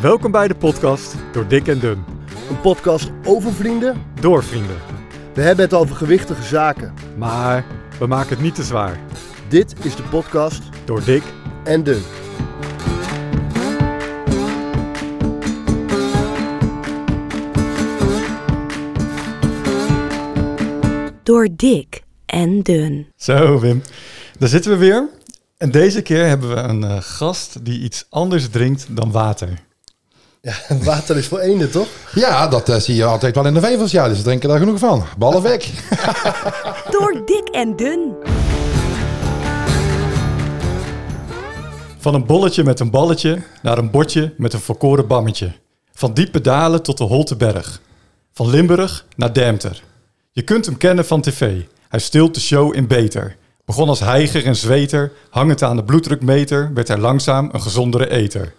Welkom bij de podcast Door Dik en Dun. Een podcast over vrienden. Door vrienden. We hebben het over gewichtige zaken. Maar we maken het niet te zwaar. Dit is de podcast Door Dik en Dun. Door dik en dun. Zo Wim, daar zitten we weer. En deze keer hebben we een eh, gast die iets anders drinkt dan water. Ja, water is voor eenden, toch? Ja, dat eh, zie je altijd wel in de vijvers. Ja, dus ze drinken daar genoeg van. Behalve ik. Door dik en dun. Van een bolletje met een balletje naar een bordje met een volkoren bammetje. Van diepe dalen tot de Holteberg. Van Limburg naar Demter. Je kunt hem kennen van tv. Hij stilt de show in beter. Begon als heiger en zweter, hangend aan de bloeddrukmeter, werd hij langzaam een gezondere eter.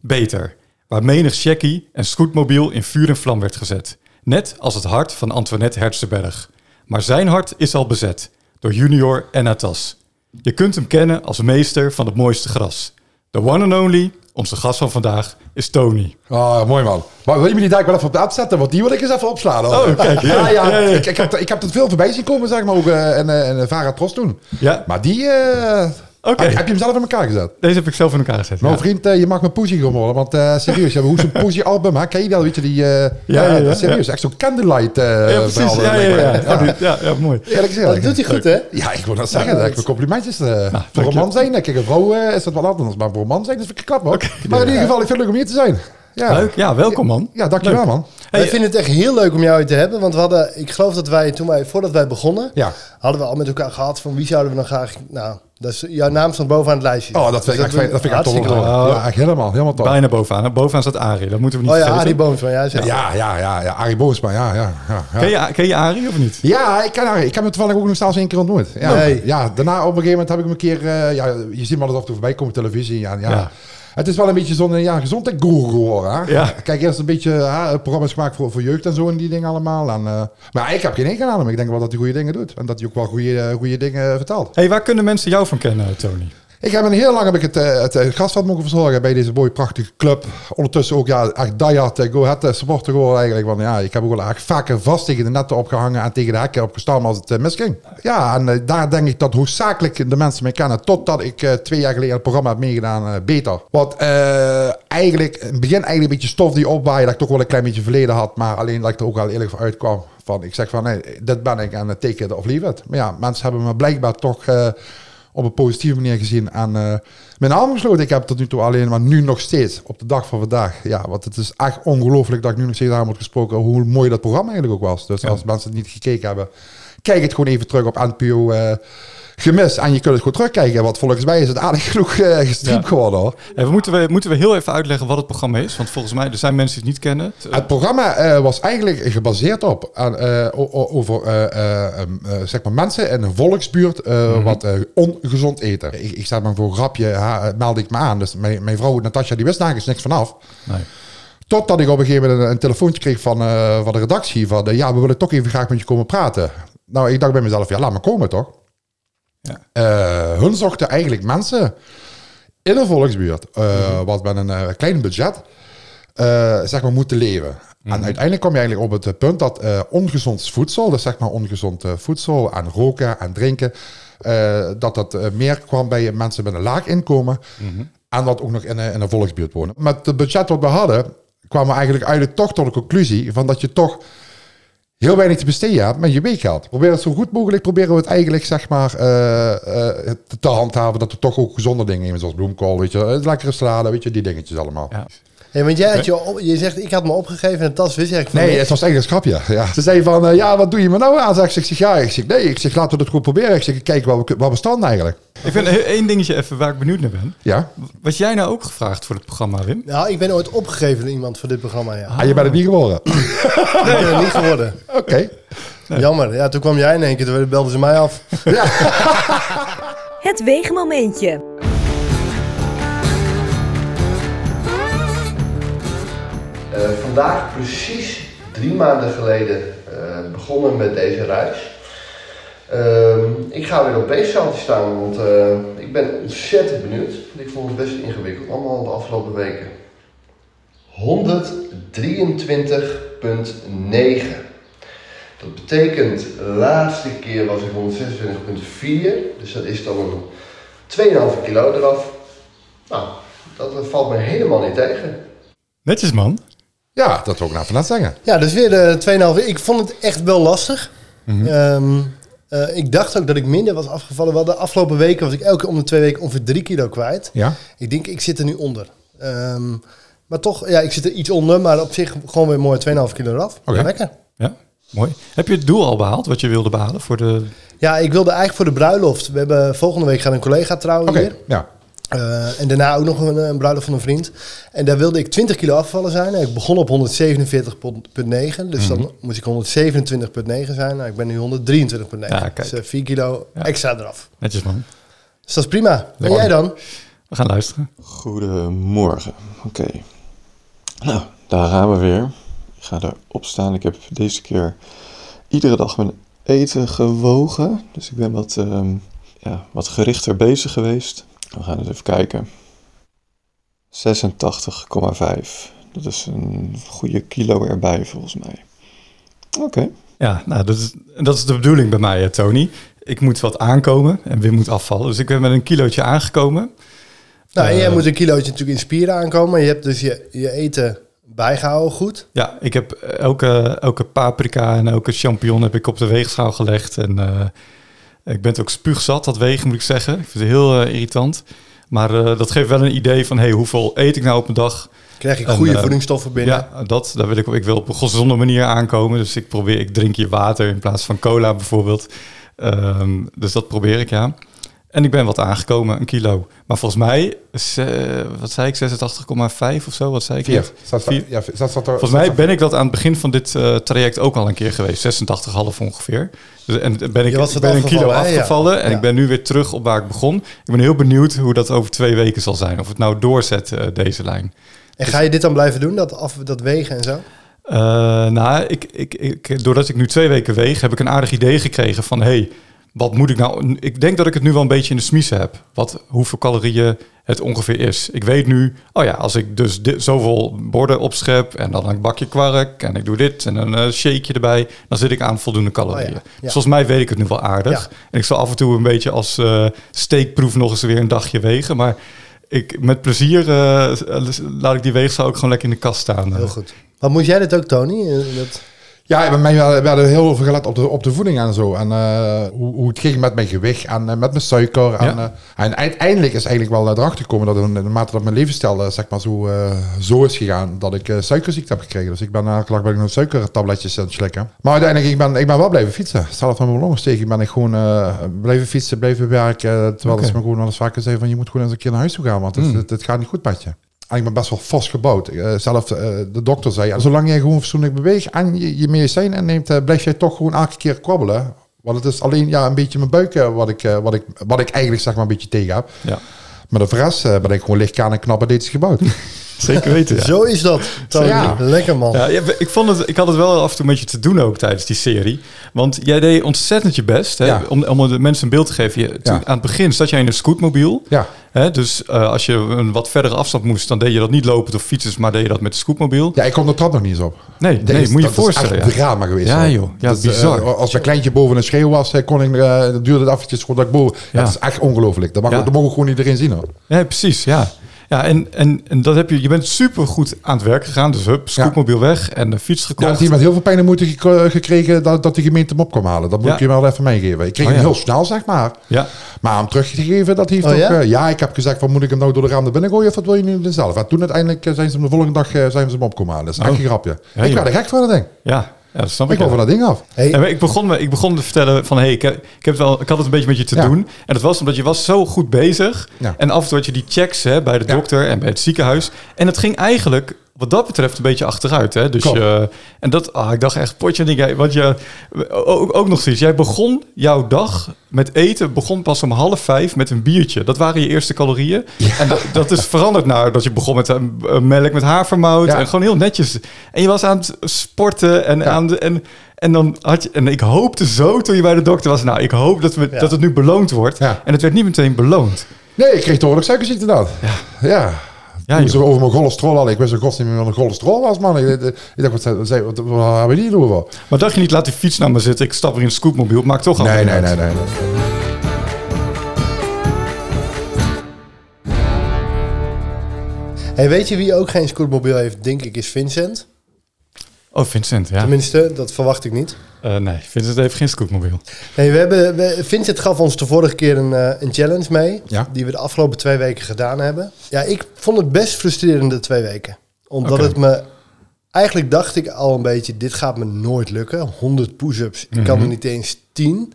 Beter, waar menig checkie en scootmobiel in vuur en vlam werd gezet. Net als het hart van Antoinette Herzenberg. Maar zijn hart is al bezet door Junior en Natas. Je kunt hem kennen als meester van het mooiste gras. The one and only, onze gast van vandaag, is Tony. Ah, mooi man. Maar wil je me die daar wel even op de app zetten? Want die wil ik eens even opslaan. hoor. Oh, kijk. Ja, ja. Ja, ja. Ik, ik, heb, ik heb het veel voorbij zien komen, zeg maar, ook eh, en, eh, en eh, Vara Tros doen. Ja, Maar die... eh, Oké. heb, heb je hem zelf in elkaar gezet? deze heb ik zelf in elkaar gezet. Nou ja. vriend, eh, je mag mijn poesie gewoon worden. Want eh, serieus, hoe is een poesie album? Hè? Ken je wel, weet je, die... eh, ja, ja, ja. Serieus, echt zo'n candlelight eh Ja, precies. Ja, ja, ja. mij. Ja, die- ja, ja, mooi. Eerlijk gezegd. Dat doet hij goed, hè? Ja, ik wil dat zeggen. dat ik mijn complimentjes. eh, voor een man zijn, kijk, een vrouw is dat wel anders. Maar voor een man zijn, dat vind ik knap, hoor. Maar in ieder geval, ik vind het leuk om hier te zijn. Ja, Leuk. Ja, welkom man. ja dankjewel, Leuk. man. Hey, wij vinden het echt heel leuk om jou hier te hebben. Want we hadden, ik geloof dat wij, toen wij, voordat wij begonnen, Ja. hadden we al met elkaar gehad van wie zouden we dan graag... Nou, dat is, jouw naam stond bovenaan het lijstje. Oh, dat vind ik echt fijn. Dat vind ik horen. leuk. Ja, echt helemaal, helemaal tof. Bijna bovenaan. Bovenaan staat Arie. Dat moeten we niet Oh ja, vergeten. Arie Boomsma, ja, zeg. Ja, ja, ja, ja. Arie Boosma, ja, ja. ja, ja. Ken je, ken je Arie of niet? Ja, ik ken Arie. Ik heb hem toevallig ook nog zelfs één keer ontmoet. Ja, Nee. ja, daarna op een gegeven moment heb ik hem een keer... eh, ja, je ziet me altijd af en toe voorbij komen op televisie. Ja, ja. Het is wel een beetje zo'n ja, gezondheidsguru geworden. Hè? Ja. Kijk, eerst een beetje hè, programma's gemaakt voor, voor jeugd en zo en die dingen allemaal. En, eh, maar ik heb geen enkel aan hem. Ik denk wel dat hij goede dingen doet. En dat hij ook wel goede, eh, goede dingen vertelt. Hey, waar kunnen mensen jou van kennen, Tony? Ik heb een heel lang heb ik het, eh, het, eh, gastveld mogen verzorgen bij deze mooie prachtige club. Ondertussen ook ja, echt diehard eh, Go Ahead eh, supporter geworden eigenlijk. Want ja, ik heb ook wel echt vaker vast tegen de netten opgehangen en tegen de hekken opgestaan als het eh, misging. Ja, en eh, daar denk ik dat hoofdzakelijk de mensen mij kennen. Totdat ik eh, twee jaar geleden het programma heb meegedaan, eh, Beter. Wat eh, eigenlijk, het begin eigenlijk een beetje stof die opwaaien. Dat ik toch wel een klein beetje verleden had. Maar alleen dat ik er ook wel eerlijk voor uitkwam. Van, ik zeg van, nee, dit ben ik en take it of leave it. Maar ja, mensen hebben me blijkbaar toch... op een positieve manier gezien aan eh, mijn arm gesloten. Ik heb tot nu toe alleen, maar nu nog steeds op de dag van vandaag. Ja, want het is echt ongelooflijk dat ik nu nog steeds aan wordt gesproken hoe mooi dat programma eigenlijk ook was. Dus als mensen het niet gekeken hebben, kijk het gewoon even terug op NPO eh Gemis. En je kunt het gewoon terugkijken, want volgens mij is het aardig genoeg eh, gestreamd Ja. geworden hoor. We moeten, we, moeten we heel even uitleggen wat het programma is? Want volgens mij, er zijn mensen die het niet kennen. Het- Het programma eh, was eigenlijk gebaseerd op aan, eh, over eh, eh, ehm, eh, zeg maar mensen in een volksbuurt eh, wat eh, ongezond eten. Ik, ik sta maar voor een grapje, ha, meldde ik me aan. Dus mijn, mijn vrouw Natasja die wist nergens niks vanaf. nee. Totdat ik op een gegeven moment een, een telefoontje kreeg van, eh, van de redactie van eh, ja, we willen toch even graag met je komen praten. Nou, ik dacht bij mezelf, ja, laat maar komen toch. Ja. Eh, hun zochten eigenlijk mensen in een volksbuurt, eh, Mhm. wat met een eh, klein budget, zeg maar, moeten leven. Mhm. En uiteindelijk kom je eigenlijk op het punt dat ongezond voedsel, dus zeg maar ongezond voedsel en roken en drinken, dat dat meer kwam bij mensen met een laag inkomen Mhm. en dat ook nog in, een- in een volksbuurt wonen. Met het budget wat we hadden, kwamen we eigenlijk uiteindelijk toch tot de conclusie van dat je toch heel weinig te besteden hebt met je weekgeld. Probeer het zo goed mogelijk, proberen we het eigenlijk zeg maar te, te handhaven dat we toch ook gezonde dingen nemen, zoals bloemkool, weet je, eh, lekkere salade, weet je, die dingetjes allemaal. Ja. Hey, want jij had je, op- je zegt, ik had me opgegeven en de tas wist eigenlijk van Nee, niks. het was eigenlijk een grapje. Ja. Ze zei van, eh, ja, wat doe je me nou aan? Zeg, ik zeg, ja, ik zeg, nee, ik zeg, laten we het goed proberen. Ik zeg, kijk waar we, waar we staan eigenlijk. Ik vind één dingetje even waar ik benieuwd naar ben. Ja, Was jij nou ook gevraagd voor het programma, Wim? Nou, ik ben ooit opgegeven door iemand voor dit programma, ja. ah, je bent het niet geworden. Ik ben er niet geworden. Oké. Jammer. Ja, toen kwam jij in één keer, toen belden ze mij af. Het weegmomentje. Eh, vandaag precies drie maanden geleden eh, begonnen met deze reis. Ehm, ik ga weer op weegzaaltje staan, want eh, ik ben ontzettend benieuwd. Ik vond het best ingewikkeld, allemaal de afgelopen weken. 123,9. Dat betekent, laatste keer was ik 126,4. Dus dat is dan een 2,5 kilo eraf. Nou, dat valt me helemaal niet tegen. Netjes, man. Ja, dat wil ik nou van net zeggen. Ja, dus weer de 2,5. Ik vond het echt wel lastig. Ehm, eh, ik dacht ook dat ik minder was afgevallen. Wel de afgelopen weken was ik elke keer om de twee weken ongeveer drie kilo kwijt. Ja? Ik denk, ik zit er nu onder. Ehm, maar toch, ja, ik zit er iets onder. Maar op zich gewoon weer mooi 2,5 kilo eraf. Lekker. Ja, mooi. Heb je het doel al behaald wat je wilde behalen voor de... Ja, ik wilde eigenlijk voor de bruiloft. We hebben volgende week gaan een collega trouwen Oké, hier. ja. Eh, en daarna ook nog een, een bruiloft van een vriend. En daar wilde ik 20 kilo afvallen zijn. En ik begon op 147,9. Dus dan moest ik 127,9 zijn. Nou, ik ben nu 123,9. Ja, kijk. dus eh, 4 kilo Ja. extra eraf. Netjes, man. Dus dat is prima. En Lekker. jij dan? We gaan luisteren. Goedemorgen. Oké. Nou, daar gaan we weer. Ik ga erop staan. Ik heb deze keer iedere dag mijn eten gewogen. Dus ik ben wat, ehm, ja, wat gerichter bezig geweest. We gaan eens even kijken. 86,5. Dat is een goede kilo erbij volgens mij. Oké. Ja, nou, dat is, en dat is de bedoeling bij mij, hè, Tony. Ik moet wat aankomen en Wim moet afvallen. Dus ik ben met een kilootje aangekomen. Nou, en jij Eh, moet een kilootje natuurlijk in spieren aankomen. Je hebt dus je, je eten bijgehouden goed. Ja, ik heb elke, elke paprika en elke champignon heb ik op de weegschaal gelegd. En eh, ik ben het ook spuugzat, dat wegen moet ik zeggen. Ik vind het heel eh, irritant. Maar eh, dat geeft wel een idee van, hey, hoeveel eet ik nou op een dag? Krijg ik En, goede eh, voedingsstoffen binnen. Ja, dat, daar wil ik, ik wil op een gezonde manier aankomen. Dus ik probeer, ik drink hier water in plaats van cola bijvoorbeeld. Ehm, dus dat probeer ik, ja. En ik ben wat aangekomen, een kilo. Maar volgens mij, wat zei ik, 86,5 of zo? Wat zei ik? Vier. Vier. ja, staat, staat er, Volgens mij ben ik dat aan het begin van dit traject ook al een keer geweest. 86,5 ongeveer. Dus, en ben ik, ben een kilo afgevallen? Ja. En Ja. ik ben nu weer terug op waar ik begon. Ik ben heel benieuwd hoe dat over twee weken zal zijn. Of het nou doorzet, eh, deze lijn. En ga je dit dan blijven doen, dat, af, dat wegen en zo? Eh, nou, ik, ik, ik, doordat ik nu twee weken weeg, heb ik een aardig idee gekregen van... hey, wat moet ik nou... Ik denk dat ik het nu wel een beetje in de smiezen heb. Wat, hoeveel calorieën het ongeveer is. Ik weet nu, oh ja, als ik dus dit, zoveel borden opschep... en dan een bakje kwark en ik doe dit en een eh, shakeje erbij... dan zit ik aan voldoende calorieën. Oh ja, ja. Dus volgens mij weet ik het nu wel aardig. Ja. En ik zal af en toe een beetje als eh, steekproef nog eens weer een dagje wegen. Maar ik, met plezier eh, laat ik die weegschaal ook gewoon lekker in de kast staan. Heel goed. Wat moet jij dit ook, Tony? Dat... Ja, bij mij werden heel veel gelet op de, op de voeding en zo. En eh, hoe, hoe het ging met mijn gewicht en eh, met mijn suiker. En, eh, en uiteindelijk is eigenlijk wel erachter gekomen dat in de mate dat mijn levensstijl zeg maar zo, zo is gegaan, dat ik suikerziekte heb gekregen. Dus ik ben elke dag ben ik nog suikertabletjes aan het slikken. Maar uiteindelijk, ik ben, ik ben wel blijven fietsen. Zelf van mijn longontsteking ben ik gewoon blijven fietsen, blijven werken. Terwijl Oké. ze me gewoon wel eens vaker zeiden van je moet gewoon eens een keer naar huis toe gaan, want het, Mm. het, het gaat niet goed met je. En ben best wel vast gebouwd. Eh, zelf eh, de dokter zei, zolang jij gewoon fatsoenlijk beweegt en je, je medicijnen neemt, eh, blijf jij toch gewoon elke keer kwabbelen. Want het is alleen ja, een beetje mijn buik wat, ik, wat, ik, wat ik eigenlijk zeg maar een beetje tegen heb. Ja, Maar de rest ben ik gewoon lichtkaan en knap dit is gebouwd. zeker weten. Ja. Zo is dat, Tony. Ja. Lekker man. Ja, ja, ik, vond het, ik had het wel af en toe met je te doen ook tijdens die serie. Want jij deed ontzettend je best. Hè, Ja. om, om de mensen een beeld te geven. Je, toen- Ja. Aan het begin zat jij in een scootmobiel. ja, Hè, dus eh, als je een wat verdere afstand moest, dan deed je dat niet lopend of fietsers, maar deed je dat met de scootmobiel. ja, ik kom de trap nog niet eens op. Nee, Dat nee is- moet je je dat voorstellen. is echt ja. drama geweest. Ja, joh. Ja, Dat is, eh, bizar. als mijn kleintje boven een schreeuw was, kon ik, eh, dan duurde het eventjes voordat ik boven... Ja. Dat is echt ongelooflijk. Dat mag, Ja. dat ook gewoon iedereen zien hoor. Ja, precies. Ja, ja en, en, en dat heb je, je bent super goed aan het werk gegaan. Dus hup, scootmobiel weg en de fiets Ja, gekocht. dat hij met heel veel pijn en moeite gek- gekregen dat, dat de gemeente hem op kwam halen. Dat moet Ja. ik je wel even meegeven. Ik kreeg Oh, hem ja. heel snel, zeg maar. Ja, Maar om terug te geven, dat heeft Oh, ook... ja? Ja? ja, ik heb gezegd, van, moet ik hem nou door de raam naar binnen gooien of wat wil je nu zelf? En toen uiteindelijk eh, zijn ze hem de volgende dag eh, zijn ze hem opkomen halen. Dat is echt Oh. een grapje. Ja, ik werd er gek van dat ding. ja, ja, dat snap Ik ik. ja. van dat ding af. Hey, ik, begon, me- ik begon te vertellen van, hey, ik, heb, ik, heb wel, ik had het een beetje met je te Ja. doen. En dat was omdat je was zo goed bezig. Ja. En af en toe had je die checks hè, bij de Ja. dokter en bij het ziekenhuis. En het ging eigenlijk, wat dat betreft, een beetje achteruit. Hè? Dus je, en dat, ah, ik dacht echt, potje ding. Want je, ook, ook nog zoiets. Jij begon jouw dag met eten, begon pas om half vijf met een biertje. Dat waren je eerste calorieën. En dat, dat is veranderd naar dat je begon met een, een melk met havermout. Ja. En gewoon heel netjes. En je was aan het sporten en Ja. aan de... En, en dan had je, en ik hoopte zo toen je bij de dokter was, nou, ik hoop dat, we, dat het nu beloond wordt. Ja. En het werd niet meteen beloond. Nee, ik kreeg toch ook suikerziekte dan. Ja. ja. Ja, joh. over mijn cholesterol hadden. Ik wist in godsnaam niet meer wat een cholesterol was, man. Ik, ik dacht, wat, zei- wat, zei- wat, wat hebben we die over? Maar dacht je niet, laat die fiets nou maar zitten. Ik stap weer in het scootmobiel. Maakt toch al Nee, nee, nee. nee. Hey, weet je wie ook geen scootmobiel heeft, denk ik, is Vincent. Oh, Vincent, ja. Tenminste, dat verwacht ik niet. Eh, nee, Vincent heeft geen scootmobiel. Nee, we hebben, we, Vincent gaf ons de vorige keer een, eh, een challenge mee. Ja. Die we de afgelopen twee weken gedaan hebben. Ja, ik vond het best frustrerende twee weken. Omdat het me... Eigenlijk dacht ik al een beetje, dit gaat me nooit lukken. 100 push-ups. Ik kan er niet eens 10.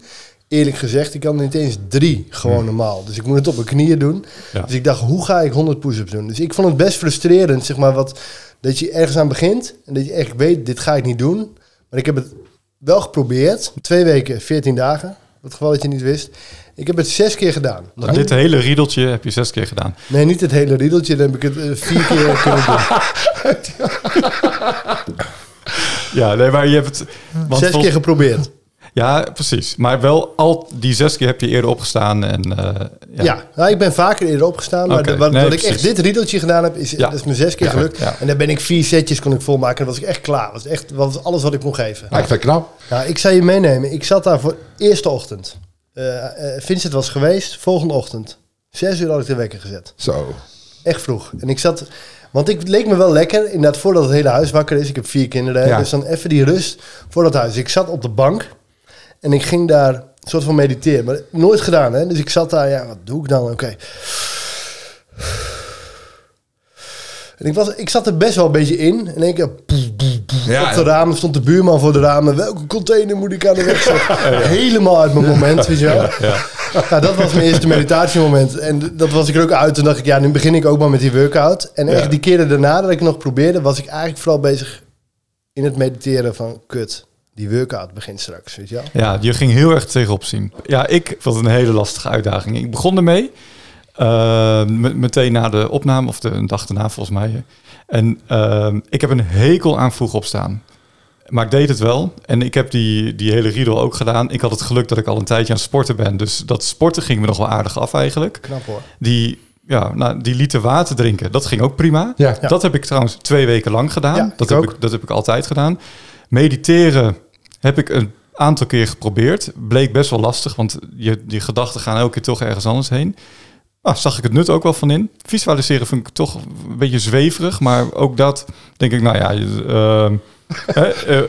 Eerlijk gezegd, ik kan niet eens drie. Gewoon normaal. Dus ik moet het op mijn knieën doen. Ja. Dus ik dacht, hoe ga ik 100 push-ups doen? Dus ik vond het best frustrerend, zeg maar, wat, dat je ergens aan begint. En dat je echt weet, dit ga ik niet doen. Maar ik heb het wel geprobeerd. Twee weken, 14 dagen. Het geval dat je niet wist. Ik heb het zes keer gedaan. Maar niet- dit hele riedeltje heb je zes keer gedaan. Nee, niet het hele riedeltje. Dan heb ik het eh, vier keer kunnen doen. Ja, nee, maar je hebt het... Want Zes vol- keer geprobeerd. Ja, precies. Maar wel al die zes keer heb je eerder opgestaan. En, eh, Ja, ja. nou, ik ben vaker eerder opgestaan. Maar de- wat, nee, wat ik echt dit riedeltje gedaan heb, is, Ja. dat is me zes keer Ja, gelukt. ja. En dan ben ik vier setjes kon ik volmaken. En dan was ik echt klaar. was echt was alles wat ik kon geven. Ja, ik vind het knap. Nou, ik zou je meenemen. Ik zat daar voor eerste ochtend. Eh, eh, Vincent was geweest, volgende ochtend. Zes uur had ik de wekker gezet. Zo. Echt vroeg. En ik zat... Want ik het leek me wel lekker, inderdaad, voordat het hele huis wakker is. Ik heb vier kinderen, Ja. dus dan even die rust voor dat huis. Ik zat op de bank en ik ging daar een soort van mediteren. Maar nooit gedaan, hè. Dus ik zat daar, ja, wat doe ik dan? Oké. En ik, was, ik zat er best wel een beetje in. En ik heb Ja, op de ramen stond de buurman voor de ramen. Welke container moet ik aan de weg zetten? Helemaal uit mijn moment, weet je wel. Nou, dat was mijn eerste meditatiemoment. En dat was ik er ook uit. Toen dacht ik, ja, nu begin ik ook maar met die workout. En echt die keren daarna dat ik nog probeerde, was ik eigenlijk vooral bezig in het mediteren van, kut, die workout begint straks, weet je wel. Ja, je ging heel erg tegenop zien. Ja, ik vond het een hele lastige uitdaging. Ik begon ermee, me- meteen na de opname, of de een dag daarna volgens mij. En eh, ik heb een hekel aan vroeg opstaan. Maar ik deed het wel. En ik heb die, die hele riedel ook gedaan. Ik had het geluk dat ik al een tijdje aan het sporten ben. Dus dat sporten ging me nog wel aardig af eigenlijk. Knap hoor. Die, ja, nou, die liter water drinken, dat ging ook prima. Ja. Ja. Dat heb ik trouwens twee weken lang gedaan. Ja, dat, ik heb ook. ik, dat heb ik altijd gedaan. Mediteren heb ik een aantal keer geprobeerd. Bleek best wel lastig, want je, die gedachten gaan elke keer toch ergens anders heen. Nou, zag ik het nut ook wel van in. Visualiseren vind ik toch een beetje zweverig. Maar ook dat denk ik, nou ja... ehm, eh,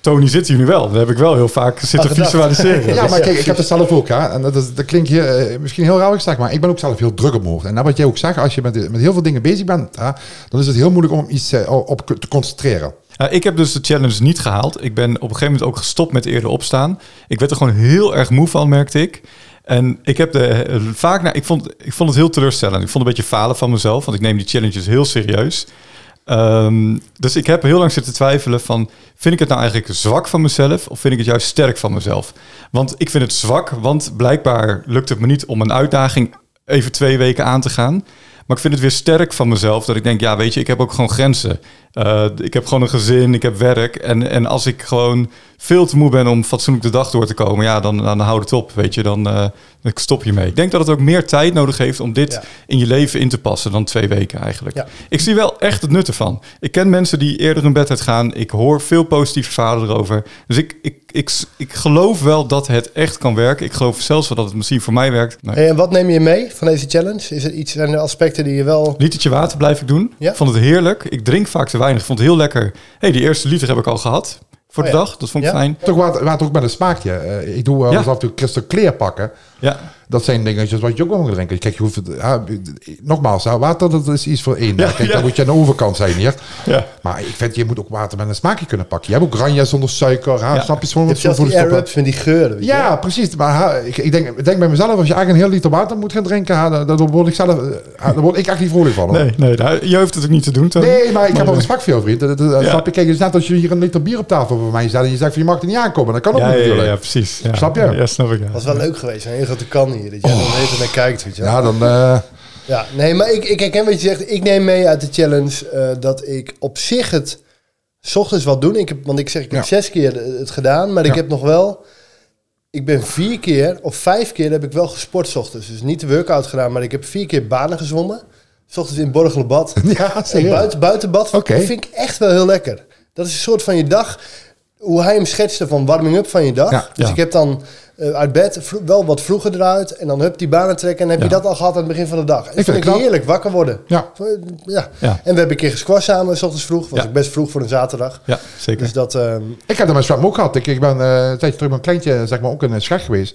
Tony zit hier nu wel. Dan heb ik wel heel vaak zitten visualiseren. Ja, maar kijk, ik heb het zelf ook. Hè? En dat, is, dat klinkt hier, eh, misschien heel raar zeg, maar ik ben ook zelf heel druk op mijn hoofd. En dat wat jij ook zegt, als je met, met heel veel dingen bezig bent, hè, dan is het heel moeilijk om iets eh, op te concentreren. Ja, ik heb dus de challenge niet gehaald. Ik ben op een gegeven moment ook gestopt met eerder opstaan. Ik werd er gewoon heel erg moe van, merkte ik. En ik heb de, vaak ik, vond, ik vond het heel teleurstellend. Ik vond het een beetje falen van mezelf, want ik neem die challenges heel serieus. Ehm, dus ik heb heel lang zitten twijfelen van, vind ik het nou eigenlijk zwak van mezelf of vind ik het juist sterk van mezelf? Want ik vind het zwak, want blijkbaar lukt het me niet om een uitdaging even twee weken aan te gaan. Maar ik vind het weer sterk van mezelf dat ik denk, ja, weet je, ik heb ook gewoon grenzen. Eh, ik heb gewoon een gezin, ik heb werk. En, en als ik gewoon veel te moe ben om fatsoenlijk de dag door te komen, ja, dan, dan houd het op, weet je. Dan, eh, dan stop je mee. Ik denk dat het ook meer tijd nodig heeft om dit Ja. in je leven in te passen dan twee weken eigenlijk. Ja. Ik zie wel echt het nut ervan. Ik ken mensen die eerder in bed uitgaan. Ik hoor veel positieve verhalen erover. Dus ik, ik, ik, ik geloof wel dat het echt kan werken. Ik geloof zelfs wel dat het misschien voor mij werkt. Nee. En wat neem je mee van deze challenge? Is er iets, zijn er aspecten die je wel... Litertje water blijf ik doen. Ja? Vond het heerlijk. Ik drink vaak te weinig. Ik vond het heel lekker. hey, die eerste liter heb ik al gehad voor de Oh ja. dag. Dat vond ik Ja? fijn. Toch water ook met een smaakje. Eh, ik doe wel Ja. eens af en toe clear pakken. Ja, Dat zijn dingetjes wat je ook wel moet drinken. Kijk, je hoeft het, ja, nogmaals, water dat is iets voor één. Ja, Kijk, ja. dan moet je aan de overkant zijn hier. ja. Maar ik vind, je moet ook water met een smaakje kunnen pakken. Je hebt ook granja zonder suiker. Hè? Ja. Snap je? Je hebt die met die geuren. weet je Ja, precies. Maar ha, ik, ik, denk, ik denk bij mezelf, als je eigenlijk een heel liter water moet gaan drinken, ha, dan, dan word ik zelf, eh, ha, dan word ik echt niet vrolijk van. hoor. Nee, nee je hoeft het ook niet te doen. Nee, maar ik heb wel respect voor jou, vriend. Dat, dat, dat- Ja. Snap je? Kijk, het is net als je hier een liter bier op tafel bij mij zet en je zegt van je mag er niet aankomen. Dat kan ook Ja, niet ja, ja, natuurlijk. ja, precies. Ja. Snap je? Ja, snap ik. Ja. was wel leuk geweest. Een hele grote kan Dat jij dan even naar kijkt, weet je. Ja, dan... eh, Ja, nee, maar ik, ik herken wat je zegt. Ik neem mee uit de challenge eh, dat ik op zich het 's ochtends wat doen. Ik heb, want ik zeg, ik heb Ja. zes keer het gedaan, maar ik heb nog wel... Ik ben vier keer of vijf keer heb ik wel gesport 's ochtends. Dus niet de workout gedaan, maar ik heb vier keer banen gezwommen. S ochtends in Borgelenbad. Ja, serieus. buiten, buitenbad. Oké. Dat vind ik echt wel heel lekker. Dat is een soort van je dag. Hoe hij hem schetste van warming-up van je dag. Ja, dus ja. ik heb dan eh, uit bed wel wat vroeger eruit. En dan hup die banen trekken. En heb je dat al gehad aan het begin van de dag. Dat vind vind het ik heerlijk. Wakker worden. Ja. Ja. Ja. En we hebben een keer gesquashed samen. S ochtends vroeg. Was ik best vroeg voor een zaterdag. Ja, zeker. Dus dat... ehm, Ik heb dat met zwem ook gehad. Ik, ik ben eh, een tijdje terug met een kleintje, zeg maar, ook in een schak geweest.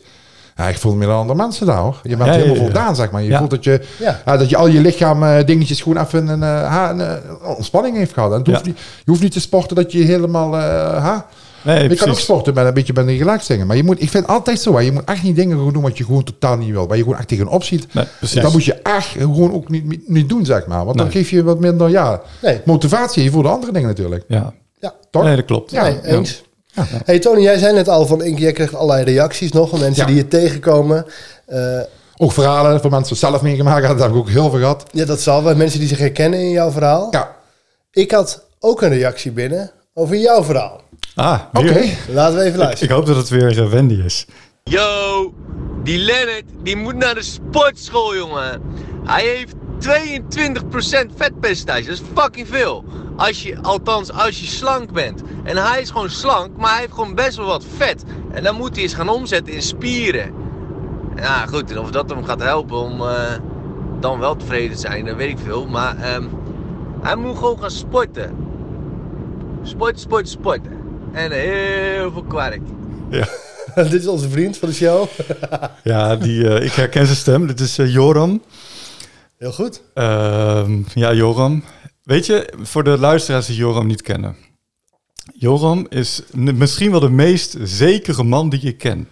Ja, ik voelde me dan andere mensen daar hoor. Je bent Ja, helemaal ja, ja. voldaan, zeg maar. Je Ja. voelt dat je, Ja. ja, dat je al je lichaam eh, dingetjes gewoon even een, eh, ha, een, eh, ontspanning heeft gehad. En het Ja. hoeft niet, je hoeft niet te sporten dat je helemaal... eh, ha. Nee, je kan ook sporten met een beetje met een relaxed dingen. Maar je moet, ik vind het altijd zo. Je moet echt niet dingen gewoon doen wat je gewoon totaal niet wil. Waar je gewoon echt tegenop ziet. Nee, precies. Dat moet je echt gewoon ook niet, niet, doen, zeg maar. Want dan geef je wat minder ja, Nee. motivatie voor de andere dingen natuurlijk. Ja. ja. Toch? Nee, dat klopt. Ja, Ja. Hey Tony, jij zei net al van, ik- jij krijgt allerlei reacties nog van mensen Ja. die je tegenkomen. Eh, Ook verhalen van mensen zelf meegemaakt hebben. Dat heb ik ook heel veel gehad. ja, dat zal wel. Mensen die zich herkennen in jouw verhaal. Ja, Ik had ook een reactie binnen over jouw verhaal. Ah, oké. Laten we even Ik luisteren. hoop dat het weer eh, Wendy is. Yo, die Leonard, die moet naar de sportschool, jongen. Hij heeft 22% vetpercentage, dat is fucking veel. Als je, althans, als je slank bent. En hij is gewoon slank, maar hij heeft gewoon best wel wat vet. En dan moet hij eens gaan omzetten in spieren. Ja, goed, en of dat hem gaat helpen om eh, dan wel tevreden te zijn, dat weet ik veel. Maar ehm, hij moet gewoon gaan sporten. Sporten, sporten, sporten. En heel veel kwark. Ja, Dit is onze vriend van de show. ja die, eh, ik herken zijn stem. Dit is eh, Joram. Heel goed. Ehm, ja, Joram. Weet je, voor de luisteraars die Joram niet kennen. Joram is misschien wel de meest zekere man die ik ken.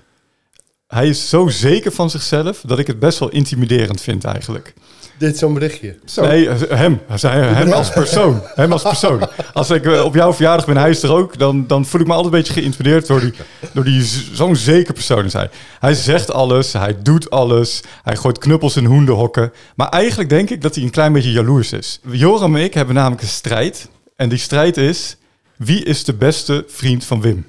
Hij is zo zeker van zichzelf dat ik het best wel intimiderend vind eigenlijk. Dit is zo'n berichtje. Zo. Nee, eh, hem. Hij zei, hem als persoon. Hem als persoon. Als ik eh, op jouw verjaardag ben, hij is er ook, dan, dan voel ik me altijd een beetje geïntimideerd door, die, door die zo'n zeker persoon is hij. Hij zegt alles, hij doet alles, hij gooit knuppels in hoendenhokken. Maar eigenlijk denk ik dat hij een klein beetje jaloers is. Joram en ik hebben namelijk een strijd. En die strijd is, wie is de beste vriend van Wim?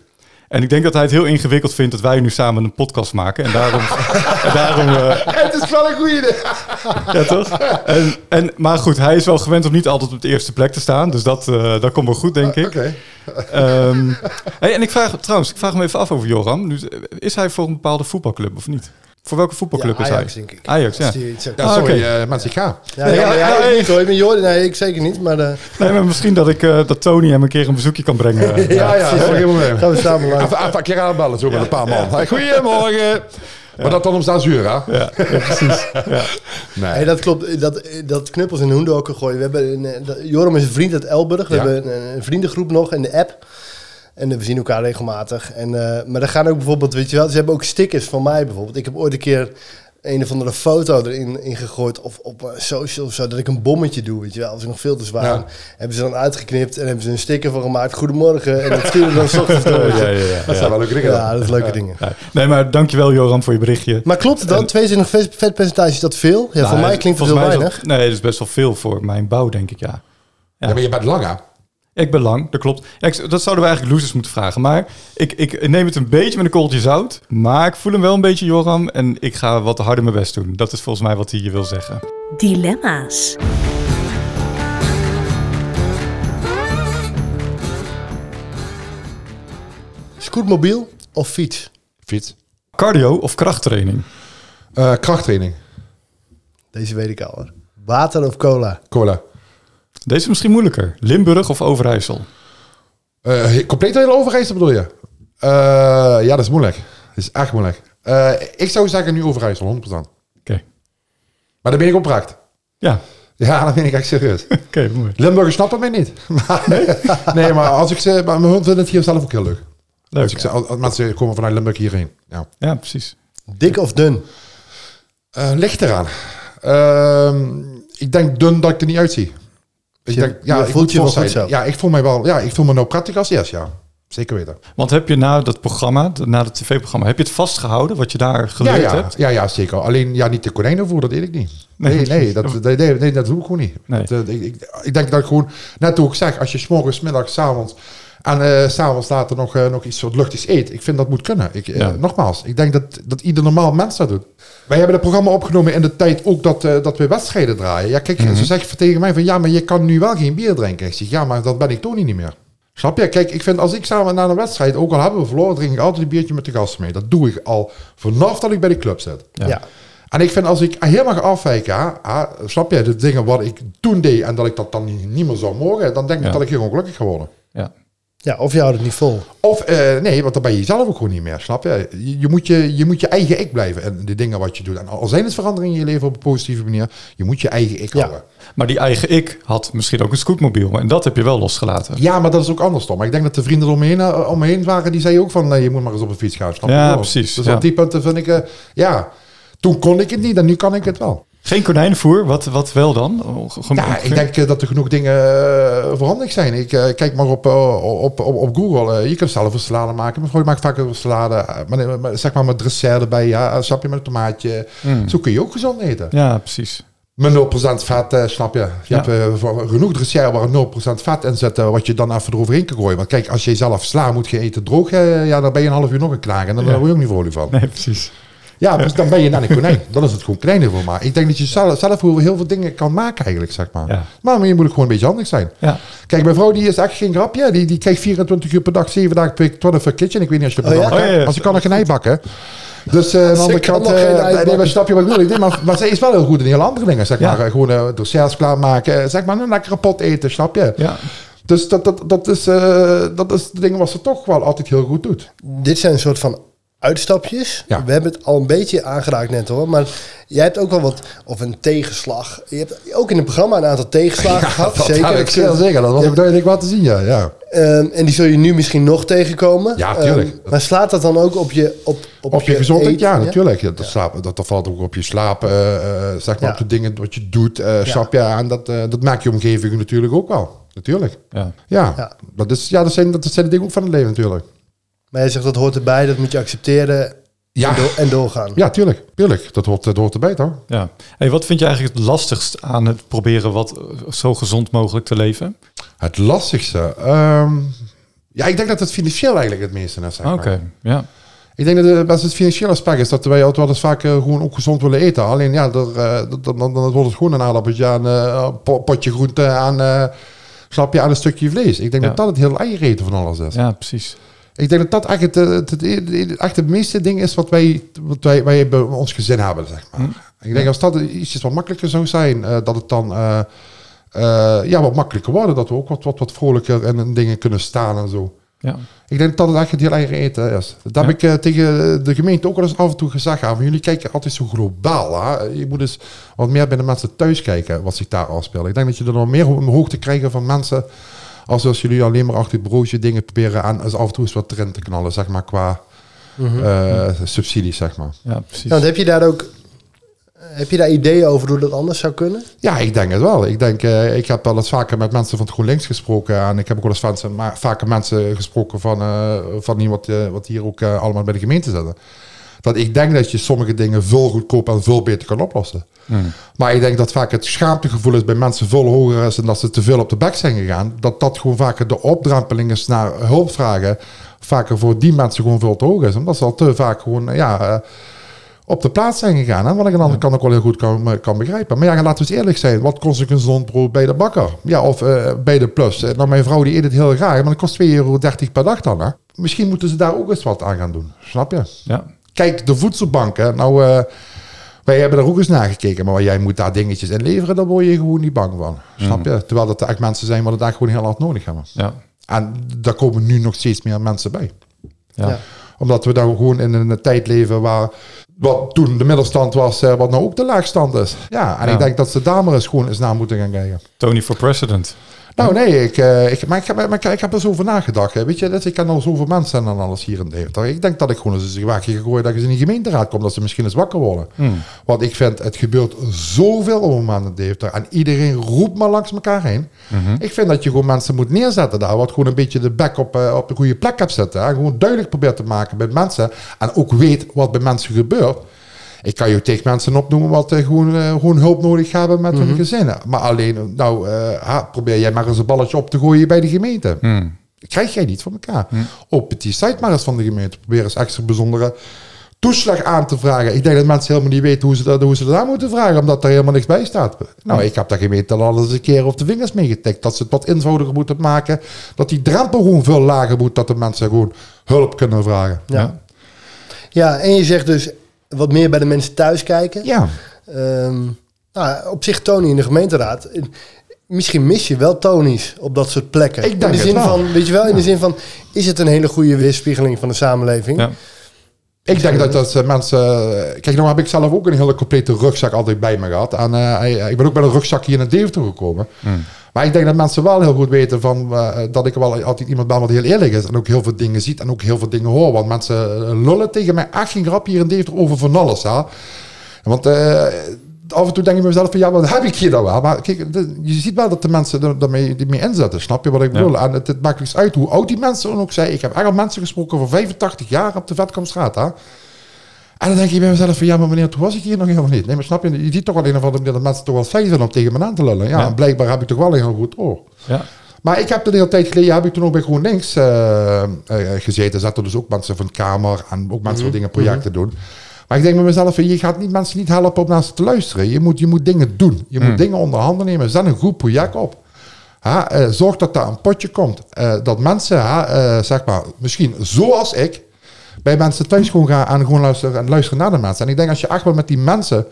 En ik denk dat hij het heel ingewikkeld vindt dat wij nu samen een podcast maken. En daarom... en daarom eh, Het is wel een goede idee. ja, toch? En, en, maar goed, hij is wel gewend om niet altijd op de eerste plek te staan. Dus dat, eh, dat komt wel goed, denk ik. Oké. Ehm, hey, en ik vraag trouwens, ik vraag me even af over Joram. Nu, is hij voor een bepaalde voetbalclub of niet? Voor welke voetbalclub Ja, is Ajax, hij? denk ik. Ajax, ja. Als die iets zegt. Ja, Ah, sorry, ik ga. Ja, ja, Ja, maar ja, ja, niet hoor. Ik ben Jordi. Nee, ik zeker niet. Maar de, Nee, maar misschien dat ik eh, dat Tony hem een keer een bezoekje kan brengen. Ja, ja, dat is geen probleem. gaan we samen langs. Even, een keer aanbellen, zo met een paar man. Hey, Goedemorgen. Maar dat dan om staan zuur, hè? Ja, ja, precies. Ja. Nee. Hey, dat klopt. Dat, dat knuppels in hoendokken gooien. We hebben een, eh, dat- Joram is een vriend uit Elburg. We Ja. hebben een, een vriendengroep nog in de app. En eh, we zien elkaar regelmatig. En, eh, maar er gaan ook bijvoorbeeld, weet je wel, ze hebben ook stickers van mij bijvoorbeeld. Ik heb ooit een keer een of andere foto erin in gegooid of op eh, social of zo, dat ik een bommetje doe, weet je wel. Als ik nog veel te zwaar. Ja. Hebben ze dan uitgeknipt en hebben ze een sticker van gemaakt. Goedemorgen. En dat sturen dan 's ochtends door. Ja, ja, ja, dat zijn wel leuke dingen. Ja, dat is leuke dingen. Ja. Nee, maar dankjewel Joram voor je berichtje. Maar klopt het dan? 22 vet- vetpercentage, is dat veel? Ja, voor Nou, mij klinkt het heel mij weinig. dat- nee, dat is best wel veel voor mijn bouw, denk ik, ja. Ja, maar je bent lang, hè? Ik ben lang, dat klopt. Ja, ik- dat zouden we eigenlijk losers moeten vragen. Maar ik, ik neem het een beetje met een korreltje zout. Maar ik voel hem wel een beetje, Joram. En ik ga wat harder mijn best doen. Dat is volgens mij wat hij je wil zeggen. Dilemma's. Scootmobiel of fiets? Fiets. Cardio of krachttraining? Eh, krachttraining. Deze weet ik al hoor. Water of cola? Cola. Deze is misschien moeilijker. Limburg of Overijssel? Eh, compleet hele overheid bedoel je? Eh, ja, dat is moeilijk. Dat is echt moeilijk. Eh, ik zou zeggen nu Overijssel, 100%. Oké. Maar dan ben ik oprecht. Ja, Ja, dan ben ik echt serieus. oké, mooi. Limburgers snappen mij niet. Maar, nee, maar als ik ze... Maar mijn hond vindt het hier zelf ook heel leuk. Leuk. Als, ik ze, als als mensen komen vanuit Limburg hierheen. Ja. Ja, precies. Dik of dun? Eh, ligt eraan. Ehm, ik denk dun dat ik er niet uitzie. Ik Je- denk, ja, je ik voelt je wel goed zo. Ja, ik voel mij wel. Ja, ik voel me nou prettig als eerst. Ja, zeker weten. Want heb je na dat programma, na dat tv-programma, heb je het vastgehouden wat je daar geleerd ja, hebt? ja, ja, zeker. Alleen ja, niet de konijnen voeren, dat deed ik niet. Nee. Nee, nee, dat, nee, nee, nee, dat doe ik gewoon niet. Nee. Dat, ik, ik, ik denk dat ik gewoon, net hoe ik zeg, als je s'morgens, 's middags, 's avonds En eh, s s'avonds later nog, eh, nog iets soort luchtigs eet. Ik vind dat moet kunnen. Ik, eh, Ja. Nogmaals, ik denk dat, dat ieder normaal mens dat doet. Wij hebben het programma opgenomen in de tijd ook dat, eh, dat we wedstrijden draaien. Ja, kijk, Mhm. ze zegt tegen mij van ja, maar je kan nu wel geen bier drinken. Ik zeg ja, maar dat ben ik toch niet meer. Snap je? Kijk, ik vind als ik samen naar een wedstrijd, ook al hebben we verloren, drink ik altijd een biertje met de gasten mee. Dat doe ik al vanaf dat ik bij de club zit. Ja. En ik vind als ik helemaal ga afwijken, snap je, de dingen wat ik toen deed en dat ik dat dan niet, niet meer zou mogen, dan denk ik Ja. dat ik hier ongelukkig geworden. Ja. Ja, of je houdt het niet vol. Of eh, nee, want dan ben je zelf ook gewoon niet meer, snap je? Je, je, moet je? je moet je eigen ik blijven en de dingen wat je doet. En al zijn het veranderingen in je leven op een positieve manier, je moet je eigen ik Ja. houden. Maar die eigen ik had misschien ook een scootmobiel. En dat heb je wel losgelaten. Ja, maar dat is ook anders dan. Maar ik denk dat de vrienden om me heen, eh, om me heen waren, die zeiden ook van, nee, je moet maar eens op een fiets gaan. Snap je Ja, precies, Dus ja. op die punten vind ik, eh, ja, toen kon ik het niet en nu kan ik het wel. Geen konijnenvoer, wat, wat wel dan? Ja, ik denk eh, dat er genoeg dingen uh, veranderd zijn. Ik eh, kijk maar op, eh, op, op, op Google. Eh, je kunt zelf een salade maken. Mijn vrouw maakt vaak een salade. eh, maar, maar, zeg maar met dressert erbij. Ja, een sapje met een tomaatje. Zo kun je ook gezond eten. Ja, precies. Met 0% vet, eh, snap je? Je Ja. hebt eh, genoeg dressert waar 0% vet in zit, eh, wat je dan even eroverheen kan gooien. Want kijk, als je zelf sla moet eten droog, eh, ja, dan ben je een half uur nog een klaar. En dan Ja. word je ook niet vrolijk van. Nee, precies. Ja, dus dan ben je net een konijn. Dan is het gewoon kleiner voor maar. Ik denk dat je zelf, zelf heel veel dingen kan maken eigenlijk, zeg maar. Ja. Maar je moet ook gewoon een beetje handig zijn. Ja. Kijk, mijn vrouw die is echt geen grapje. Die, die kijkt 24 uur per dag, 7 dagen per week, 12 kitchen. Ik weet niet als je dat Oh ja? programma Oh ja, ja. Als ik kan nog geen ei bakken. Dus eh aan de andere kan kant, eh, ei nee, maar snap je wat ik bedoel? Maar, maar zij is wel heel goed in heel andere dingen, zeg Ja. maar. Gewoon eh desserts klaarmaken, eh, zeg maar, een lekkere pot eten, snap je? Ja. Dus dat, dat, dat, is, eh, dat is de dingen wat ze toch wel altijd heel goed doet. Dit zijn een soort van uitstapjes. Ja. We hebben het al een beetje aangeraakt net hoor. Maar jij hebt ook wel wat, of een tegenslag. Je hebt ook in het programma een aantal tegenslagen gehad. dat zeker. ik zeker zeggen. Dat was Ja. ook duidelijk wat te zien, ja. ja. Ehm, en die zul je nu misschien nog tegenkomen. Ja, tuurlijk. Ehm, maar slaat dat dan ook op je op, op, Op je gezondheid, eten? ja, natuurlijk. Ja, dat, slaap, dat, dat valt ook op je slaap, eh, eh, zeg maar, Ja. op de dingen wat je doet, eh snap je? En dat, dat maakt je omgeving natuurlijk ook wel, natuurlijk. Ja. Ja, Ja. Dat, is, ja dat, zijn, dat zijn de dingen ook van het leven natuurlijk. Maar jij zegt dat hoort erbij, dat moet je accepteren Ja. en, door- en doorgaan. Ja, tuurlijk. tuurlijk. Dat, hoort, dat hoort erbij, toch? ja. Hey, wat vind je eigenlijk het lastigst aan het proberen wat eh, zo gezond mogelijk te leven? Het lastigste... ehm, ja, ik denk dat het financieel eigenlijk het meeste is, zeg Oké, ja. Ik denk dat het best het financiële aspect is dat wij altijd wel eens vaak eh, gewoon ook gezond willen eten. Alleen ja, eh, dan, dan, dan wordt het gewoon een aardappeltje aan een po- potje groente aan, eh, snap je, aan een stukje vlees. Ik denk Ja. dat dat het heel eigen eten van alles is. Ja, precies. Ik denk dat dat eigenlijk het, het, het, het- echt het meeste ding is wat wij, wat wij, wij bij ons gezin hebben, zeg maar. Ik denk als dat ietsjes wat makkelijker zou zijn, eh, dat het dan eh, eh, ja, wat makkelijker wordt. Dat we ook wat, wat, wat vrolijker en in dingen kunnen staan en zo. Ja. Ik denk dat dat het echt het heel eigen eten is. Dat heb ik tegen de gemeente ook wel eens af en toe gezegd. Ja, van jullie kijken altijd zo globaal. Hè? Je moet eens wat meer bij de mensen thuis kijken wat zich daar afspeelt. Ik denk dat je er nog meer omhoog te krijgen van mensen. Als als jullie alleen maar achter het broodje dingen proberen aan. Als af en toe eens wat erin te knallen, zeg maar, qua eh, subsidies, zeg maar. ja, precies. Want heb je daar ook heb je daar ideeën over hoe dat anders zou kunnen? Ja, ik denk het wel. Ik denk, eh, ik heb wel eens vaker met mensen van het GroenLinks gesproken. En ik heb ook wel eens mensen, maar vaker mensen gesproken van, eh van iemand eh, wat hier ook allemaal bij de gemeente zitten. Dat ik denk dat je sommige dingen veel goedkoper en veel beter kan oplossen. Maar ik denk dat vaak het schaamtegevoel is bij mensen veel hoger is en dat ze te veel op de bek zijn gegaan. Dat dat gewoon vaker de opdrempeling is naar hulp vragen. Vaker voor die mensen gewoon veel te hoog is. Omdat ze al te vaak gewoon, ja, eh, op de plaats zijn gegaan. Hè? Wat ik aan de andere kant ook wel heel goed kan, eh, kan begrijpen. Maar ja, laten we eens eerlijk zijn. Wat kost een gezond brood bij de bakker? Ja, of eh, bij de plus. Nou, mijn vrouw die eet het heel graag. Maar dat kost 2,30 euro per dag dan. Hè? Misschien moeten ze daar ook eens wat aan gaan doen. Snap je? Ja. Kijk, de voedselbanken. Nou, eh, wij hebben er ook eens naar gekeken. Maar jij moet daar dingetjes in leveren. Daar word je gewoon niet bang van. Snap je? Terwijl dat er echt mensen zijn die het daar gewoon heel hard nodig hebben. Ja. En daar komen nu nog steeds meer mensen bij Ja. Ja. omdat we dan gewoon in een tijd leven waar wat toen de middelstand was, eh, wat nou ook de laagstand is. Ja, en Ja. ik denk dat ze daar maar eens gewoon eens naar moeten gaan kijken. Tony for president. Nou nee, ik, eh, ik, maar, ik, heb- maar ik, ik heb er zo over nagedacht. Hè. Weet je, dat ik ken al zoveel mensen en dan alles hier in Deventer. Ik denk dat ik gewoon eens een waakje ga gooien dat ik in die gemeenteraad kom. Dat ze misschien eens wakker worden. Want ik vind, het gebeurt zoveel op het moment in Deventer. En iedereen roept maar langs elkaar heen. Ik vind dat je gewoon mensen moet neerzetten daar. Wat gewoon een beetje de bek op, eh, op de goede plek hebt zetten. En gewoon duidelijk probeert te maken bij mensen. En ook weet wat bij mensen gebeurt. Ik kan je tegen mensen opnoemen wat eh, gewoon, eh, gewoon hulp nodig hebben met hun gezinnen. Maar alleen, nou, eh, ha, probeer jij maar eens een balletje op te gooien bij de gemeente. krijg jij niet voor elkaar. Op die site maar eens van de gemeente. Probeer eens extra bijzondere toeslag aan te vragen. Ik denk dat mensen helemaal niet weten hoe ze dat, hoe ze dat aan moeten vragen, omdat er helemaal niks bij staat. Nou, ik heb daar gemeente al eens een keer op de vingers mee getikt. Dat ze het wat eenvoudiger moeten maken. Dat die drempel gewoon veel lager moet, dat de mensen gewoon hulp kunnen vragen. Ja. ja, en je zegt dus wat meer bij de mensen thuis kijken. Ja. Ehm, nou, op zich Tony in de gemeenteraad. Misschien mis je wel Tony's op dat soort plekken. Ik denk in de het zin wel. van, weet je wel, in de zin van, is het een hele goede weerspiegeling van de samenleving? Ja. Ik denk dat, dat eh, mensen... Kijk, nou heb ik zelf ook een hele complete rugzak altijd bij me gehad. En eh, ik ben ook met een rugzak hier naar Deventer gekomen. Maar ik denk dat mensen wel heel goed weten van, eh, dat ik wel altijd iemand ben wat heel eerlijk is. En ook heel veel dingen ziet en ook heel veel dingen hoort. Want mensen eh, lullen tegen mij echt geen grap hier in Deventer over van alles. Hè? Want eh, af en toe denk ik mezelf van, ja, wat heb ik hier dan wel? Maar kijk, je ziet wel dat de mensen er- daarmee die mee inzetten. Snap je wat ik bedoel? En het, het maakt niks uit hoe oud die mensen ook zijn. Ik heb echt al mensen gesproken van 85 jaar op de Vetkampstraat. Hè? En dan denk je bij mezelf van, ja, maar meneer, toen was ik hier nog helemaal niet. Nee, maar snap je, je ziet toch wel een of andere dat mensen toch wel fijn zijn om tegen me aan te lullen. Ja, Ja. en blijkbaar heb ik toch wel een heel goed oor. Ja. Maar ik heb een hele tijd geleden, heb ik toen ook bij GroenLinks eh, gezeten. Zaten dus ook mensen van de Kamer en ook mensen die dingen projecten doen. Maar ik denk bij mezelf, je gaat niet, mensen niet helpen om naar ze te luisteren. Je moet, je moet dingen doen. Je moet dingen onder handen nemen. Zet een goed project op. Ha, zorg dat daar een potje komt. Dat mensen, ha, zeg maar, misschien zoals ik, bij mensen thuis gewoon gaan en gewoon luisteren en luisteren naar de mensen. En ik denk als je echt wel met die mensen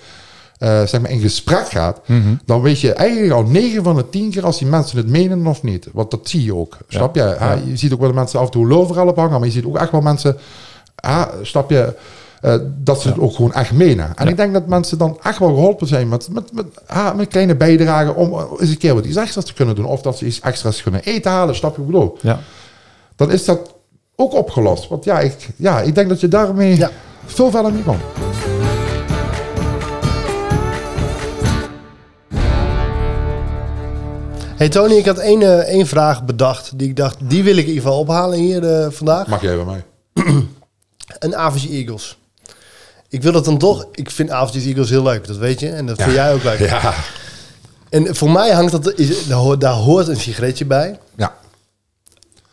eh, zeg maar in gesprek gaat, dan weet je eigenlijk al 9 van de 10 keer als die mensen het menen of niet. Want dat zie je ook. Snap je? Ha, je ziet ook wel de mensen af en toe overal op hangen, maar je ziet ook echt wel mensen, ha, snap je, eh, dat ze het ook gewoon echt menen. En ik denk dat mensen dan echt wel geholpen zijn met, met, met, met kleine bijdragen om eh, eens een keer wat iets extra's te kunnen doen. Of dat ze iets extra's kunnen eten halen, snap je bedoel? Ja. dan is dat ook opgelost. Want ja, ik, ja, ik denk dat je daarmee Ja. veel verder niet kan. Hey Tony, ik had één, eh, één vraag bedacht die ik dacht, die wil ik in ieder geval ophalen hier eh, vandaag. Mag jij bij mij? Een Average Eagles. Ik wil dat dan toch, ik vind Average Eagles heel leuk, dat weet je. En dat vind jij ook leuk. Ja. En voor mij hangt dat, is, daar hoort een sigaretje bij. Ja.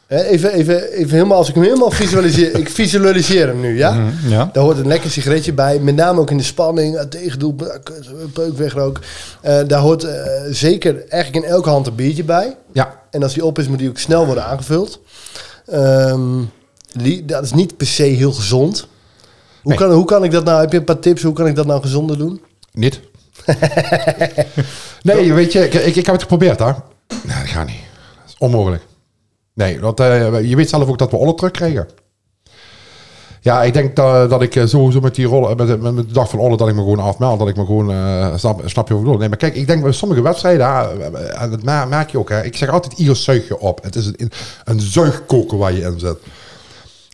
Even, even, even helemaal, als ik hem helemaal visualiseer, ik visualiseer hem nu, ja? Ja. Daar hoort een lekker sigaretje bij, met name ook in de spanning, tegendoel, peuk wegrook. Eh daar hoort eh, zeker eigenlijk in elke hand een biertje bij. Ja. En als die op is, moet die ook snel worden aangevuld. Ehm, die, dat is niet per se heel gezond. Hoe, Nee. kan, hoe kan ik dat nou, heb je een paar tips, hoe kan ik dat nou gezonder doen? Niet. nee, weet je, ik, ik, ik heb het geprobeerd, hè. Nee, dat gaat niet. Dat is onmogelijk. Nee, want eh, je weet zelf ook dat we alle terug krijgen. Ja, ik denk dat, dat ik eh, sowieso met die rollen, met, met, met de dag van Olle, dat ik me gewoon afmeld. Dat ik me gewoon, eh, snap, snap je wat ik bedoel? Nee, maar kijk, ik denk bij sommige wedstrijden, en dat merk je ook, hè, ik zeg altijd, ieder zuig je op. Het is een, een zuigkoker waar je in zit.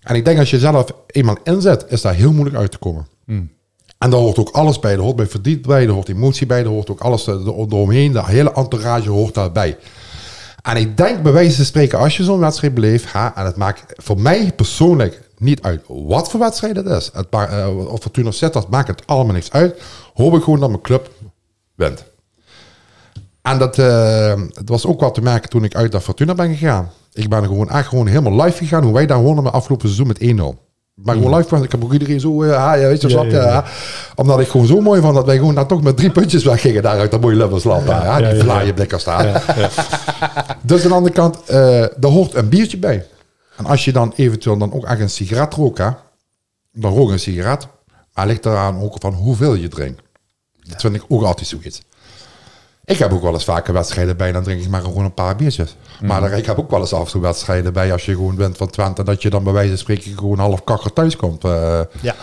En ik denk als je zelf eenmaal inzet, is daar heel moeilijk uit te komen. En daar hoort ook alles bij. Er hoort bij verdriet bij, er hoort emotie bij, er hoort ook alles er- er- eromheen. De hele entourage hoort daarbij. En ik denk bij wijze van spreken, als je zo'n wedstrijd beleeft, ha, en het maakt voor mij persoonlijk niet uit wat voor wedstrijd het is. Het, eh, of Fortuna zet, dat maakt het allemaal niks uit. Hoop ik gewoon dat mijn club wint. En dat eh, het was ook wat te merken toen ik uit naar Fortuna ben gegaan. Ik ben gewoon echt gewoon helemaal live gegaan. Hoe wij daar wonnen met afgelopen seizoen met 1-0. Maar gewoon live. Ik heb ook iedereen zo, eh, ja, weet je, Ja, snap je? ja? Omdat ik gewoon zo mooi vond dat wij gewoon daar toch met drie puntjes weggingen daaruit dat mooie Lubberslap. Ja, die vlaaien blikken staan. Dus aan de andere kant, eh daar hoort een biertje bij. En als je dan eventueel dan ook echt een sigaret rookt, hè, dan rook een sigaret. Maar ligt eraan ook van hoeveel je drinkt. Dat vind ik ook altijd zoiets. Ik heb ook wel eens vaker wedstrijden bij, dan drink ik maar gewoon een paar biertjes. Maar dan, ik heb ook wel eens af en toe wedstrijden bij als je gewoon bent van Twente, dat je dan bij wijze van spreken gewoon half kakker thuis komt. Eh, Ja.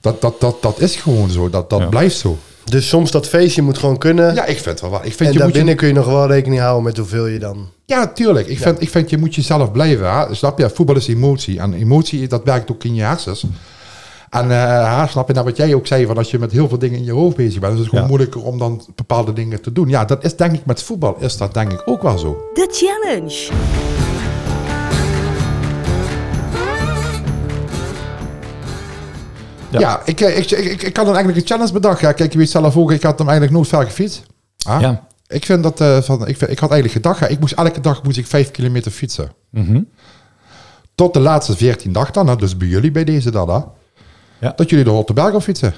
dat, dat, dat, dat is gewoon zo, dat, dat Ja. blijft zo. Dus soms dat feestje moet gewoon kunnen. Ja, ik vind wel wat. Ik vind en je moet je daarbinnen kun je nog wel rekening houden met hoeveel je dan... Ja, tuurlijk. Ik, vind, ik vind je moet jezelf blijven. Hè? Snap je? Voetbal is emotie. En emotie, dat werkt ook in je hersens. En eh, hè, snap je nou wat jij ook zei, van als je met heel veel dingen in je hoofd bezig bent, is het gewoon Ja. moeilijker om dan bepaalde dingen te doen. Ja, dat is denk ik met voetbal, is dat denk ik ook wel zo. De challenge. Ja, Ja. ik, eh, ik, ik, ik, ik had dan eigenlijk een challenge bedacht. Ja, kijk, je weet zelf ook, ik had hem eigenlijk nooit ver gefietst. Ah, Ja. Ik vind dat, eh, van, ik, vind- ik had eigenlijk gedacht, ja, ik moest elke dag moest ik vijf kilometer fietsen. Mhm. tot de laatste 14 dag dan, hè, dus bij jullie bij deze dan, hè, Ja. dat jullie de Holteberg op fietsen.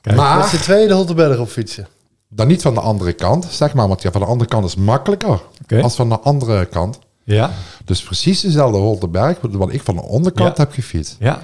Kijk. Maar z'n tweeën de Holteberg op fietsen. dan niet van de andere kant, zeg maar, want ja, van de andere kant is makkelijker Oké. als van de andere kant. Ja, Dus precies dezelfde Holteberg, wat ik van de onderkant Ja. heb gefietst. ja.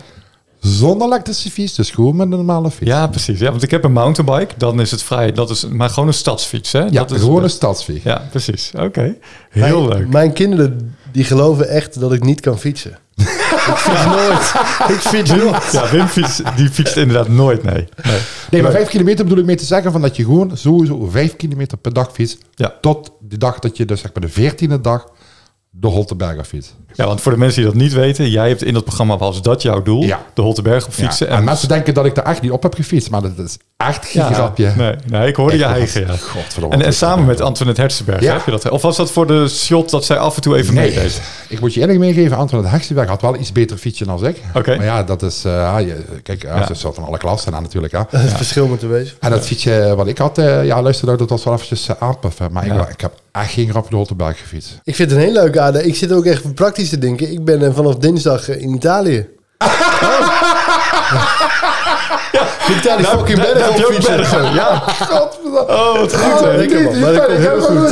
Zonder elektrische fiets, dus gewoon met een normale fiets. ja, precies. Ja, want ik heb een mountainbike, dan is het vrij. Dat is maar gewoon een stadsfiets, hè? Ja, dat is, gewoon een stadsfiets. Ja, precies. Oké. Heel mijn, leuk. Mijn kinderen die geloven echt dat ik niet kan fietsen. ik fiets nooit. Ik fiets nooit. Ja, Wim fiets, die fietst inderdaad nooit, nee. nee. Nee, maar vijf kilometer bedoel ik mee te zeggen van dat je gewoon sowieso vijf kilometer per dag fietst. Ja. Tot de dag dat je dus zeg maar de veertiende dag de Holteberg fietst. Ja, want voor de mensen die dat niet weten, jij hebt in dat programma was dat jouw doel, Ja. de Holteberg op fietsen. Ja, en mensen denken dat ik daar echt niet op heb gefietst, maar dat is echt geen ja, grapje. Nee, nee, ik hoorde je eigen, ja. Godverdomme. En, en samen met Antoinette Herzenberg, Ja. heb je dat? Of was dat voor de shot dat zij af en toe even Nee, meedeed? ik moet je eerlijk meegeven, Antoine Heksenberg had wel iets beter fietsje dan ik. Oké. Maar ja, dat is, eh, ja, je- kijk, ja. Ze zat van alle klassen aan natuurlijk. Hè. Dat is het verschil met de wezen. En dat fietsje wat ik had, eh, ja, luister, dat was wel eventjes uh, aanpuffen. Maar Ja. ik, ik heb echt geen grap op de Holteberg gefietst. Ik vind het een heel leuke aarde. Ik zit ook echt praktisch te denken. Ik ben eh, vanaf dinsdag eh, in Italië. Ik daar die Daar- fucking daar heb je op fietsen. Ja. Oh, wat goed, hè? lekker, man. Maar dat komt heel goed.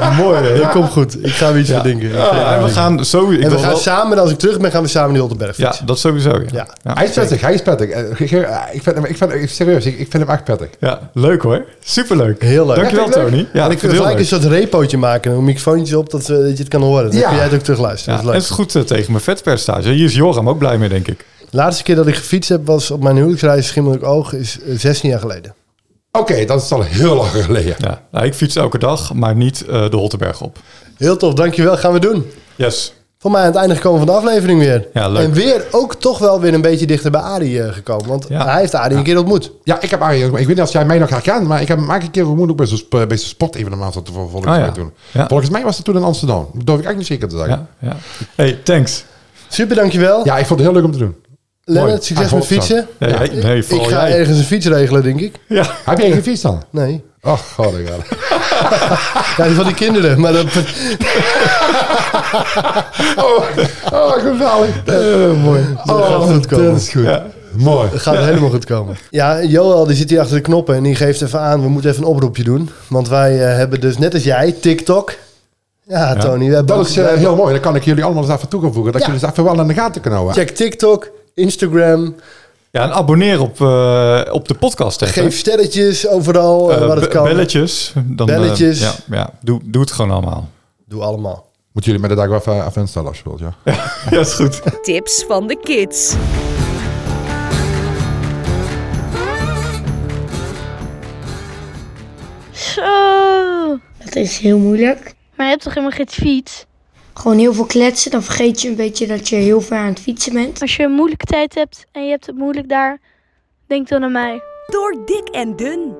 Ja, mooi, hè? Dat komt goed. Ik ga weer iets Ja. verdenken. Ja, en we gaan zo... ik en we gaan samen, als ik terug ben, gaan we samen die Holtenberg Ja, fietsen. dat sowieso. Ja, Ja. ja. Hij is prettig, hij is prettig. Eh, ge- Ik vind hem, ik vind, serieus, ik, ik vind hem echt prettig. Ja, leuk hoor. Superleuk. Heel leuk. Dankjewel, Ja, Tony. Ja, en ik vind gelijk een soort repootje maken. Een microfoontje op, dat, eh, dat je het kan horen. Dan Ja. kun jij het ook terugluisteren. Ja, dat en is het leuk. is goed eh, tegen mijn vetpercentage. Hier is Joram ook blij mee, denk ik. De laatste keer dat ik gefietst heb, was op mijn huwelijksreis Schimmelijk Oog. Is eh, 16 jaar geleden. Oké, dat is al heel lang geleden. Ja, nou, ik fiets elke dag, maar niet eh, de Holterberg op. Heel tof, dankjewel. Gaan we doen. Yes. Voor mij aan het einde gekomen van de aflevering weer. Ja, leuk. En weer ook toch wel weer een beetje dichter bij Adi eh, gekomen. Want Ja. hij heeft Adi een keer ontmoet. Ja, ik heb Arie, ik weet niet of jij mij nog herkent, maar ik heb hem een keer ontmoet ook bij zo'n sp- bij zo'n sportevenement wat er vol- volgens Ah, ja. mij toen. Ja. Volgens mij was het toen in Amsterdam. Dat durf ik echt niet zeker te zeggen. Ja, ja. Hey, thanks. Super, dankjewel. Ja, ik vond het heel leuk om te doen. Lennart, succes met fietsen. Nee, nee, Ik ga jij. ergens een fiets regelen, denk ik. Ja. Heb jij gefietst dan? Nee. Oh, god, ik. Ja, die van die kinderen. Maar dat, Oh, oh geweldig. mooi. Dat gaat goed komen. dat is goed. Ja. Mooi. Dat gaat helemaal goed komen. Ja, Joel die zit hier achter de knoppen en die geeft even aan, we moeten even een oproepje doen. Want wij eh, hebben dus net als jij TikTok. Ja, Tony, we hebben Dat ook- is eh, heel mooi. Dan kan ik jullie allemaal eens even toevoegen. Dat Ja. jullie eens even wel in de gaten kunnen houden. Check TikTok, Instagram, ja, en abonneer op, eh, op de podcast. geef sterretjes overal Eh, waar het kan. Belletjes. Dan, Belletjes. ja, ja. Doe, doe het gewoon allemaal. Doe allemaal. Moeten jullie me de dag wel even, even instellen als je wilt, ja? Ja, is goed. Tips van de kids. Zo. Dat is heel moeilijk. Maar je hebt toch helemaal geen fiets? Gewoon heel veel kletsen, dan vergeet je een beetje dat je heel ver aan het fietsen bent. Als je een moeilijke tijd hebt en je hebt het moeilijk daar, denk dan aan mij. Door dik en dun.